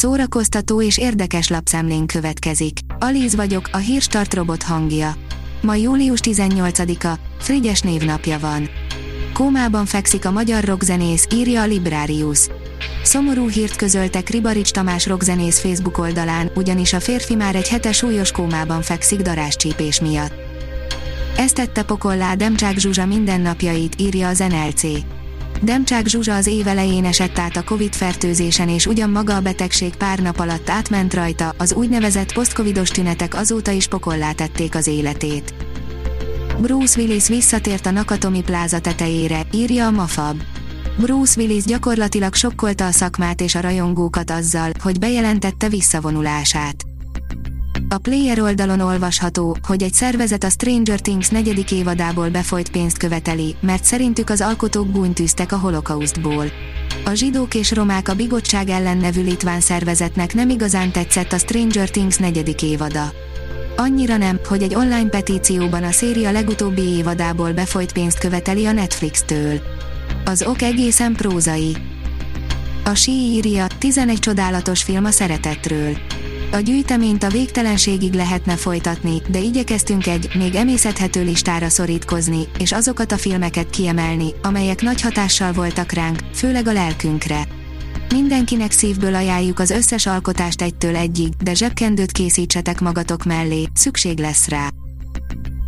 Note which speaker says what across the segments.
Speaker 1: Szórakoztató és érdekes lapszemlén következik. Alíz vagyok, a hírstart robot hangja. Ma július 18-a, Frigyes névnapja van. Kómában fekszik a magyar rockzenész, írja a Librarius. Szomorú hírt közöltek Ribarics Tamás rockzenész Facebook oldalán, ugyanis a férfi már egy hetes súlyos kómában fekszik daráscsípés miatt. Ezt tette pokollá Demcsák Zsuzsa mindennapjait, írja az NLC. Demcsák Zsuzsa az év elején esett át a Covid fertőzésen és ugyan maga a betegség pár nap alatt átment rajta, az úgynevezett posztcovidos tünetek azóta is pokollá tették az életét. Bruce Willis visszatért a Nakatomi pláza tetejére, írja a Mafab. Bruce Willis gyakorlatilag sokkolta a szakmát és a rajongókat azzal, hogy bejelentette visszavonulását. A Player oldalon olvasható, hogy egy szervezet a Stranger Things negyedik évadából befolyt pénzt követeli, mert szerintük az alkotók bújntűztek a holokausztból. A zsidók és romák a bigottság ellen nevű litván szervezetnek nem igazán tetszett a Stranger Things negyedik évada. Annyira nem, hogy egy online petícióban a széria legutóbbi évadából befolyt pénzt követeli a Netflix-től. Az ok egészen prózai. A sí írja, 11 csodálatos film a szeretetről. A gyűjteményt a végtelenségig lehetne folytatni, de igyekeztünk egy, még emészhethető listára szorítkozni, és azokat a filmeket kiemelni, amelyek nagy hatással voltak ránk, főleg a lelkünkre. Mindenkinek szívből ajánljuk az összes alkotást egytől egyig, de zsebkendőt készítsetek magatok mellé, szükség lesz rá.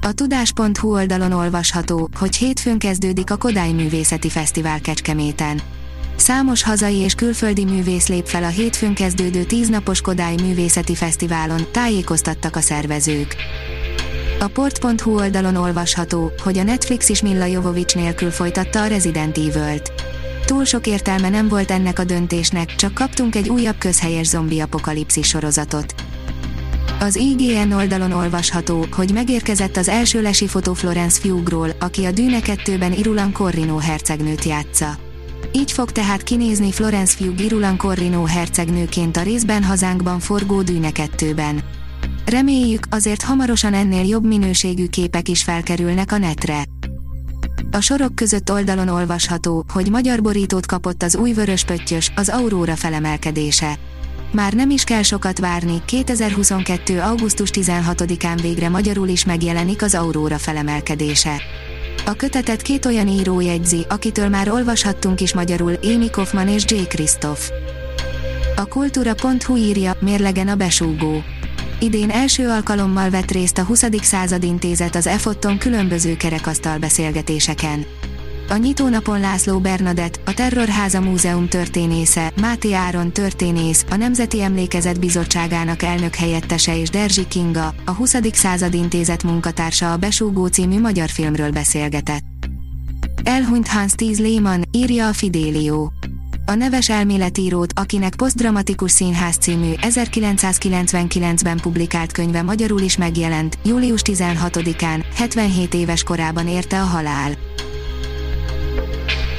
Speaker 1: A tudás.hu oldalon olvasható, hogy hétfőn kezdődik a Kodály Művészeti Fesztivál Kecskeméten. Számos hazai és külföldi művész lép fel a hétfőn kezdődő tíznapos Kodály Művészeti Fesztiválon, tájékoztattak a szervezők. A port.hu oldalon olvasható, hogy a Netflix is Milla Jovovics nélkül folytatta a Resident Evil-t. Túl sok értelme nem volt ennek a döntésnek, csak kaptunk egy újabb közhelyes zombi apokalipszis sorozatot. Az IGN oldalon olvasható, hogy megérkezett az első lesi fotó Florence Fugról, aki a Dűne 2-ben Irulan Corrino hercegnőt játsza. Így fog tehát kinézni Florence Fug Irulan Corrino hercegnőként a részben hazánkban forgó Dűne 2-ben. Reméljük, azért hamarosan ennél jobb minőségű képek is felkerülnek a netre. A sorok között oldalon olvasható, hogy magyar borítót kapott az új vörös pöttyös, az Aurora felemelkedése. Már nem is kell sokat várni, 2022. augusztus 16-án végre magyarul is megjelenik az Aurora felemelkedése. A kötetet két olyan író jegyzi, akitől már olvashattunk is magyarul, Amy Kaufman és J. Christoph. A kultúra.hu írja, mérlegen a besúgó. Idén első alkalommal vett részt a 20. század intézet az EFOTTON különböző kerekasztal beszélgetéseken. A nyitónapon László Bernadett, a Terrorháza Múzeum történésze, Máté Áron történész, a Nemzeti Emlékezet Bizottságának elnök helyettese és Derzsi Kinga, a 20. század intézet munkatársa a Besúgó című magyar filmről beszélgetett. Elhunyt Hans Tíz Lehmann, írja a Fidélió. A neves elméletírót, akinek Posztdramatikus Színház című 1999-ben publikált könyve magyarul is megjelent, július 16-án, 77 éves korában érte a halál.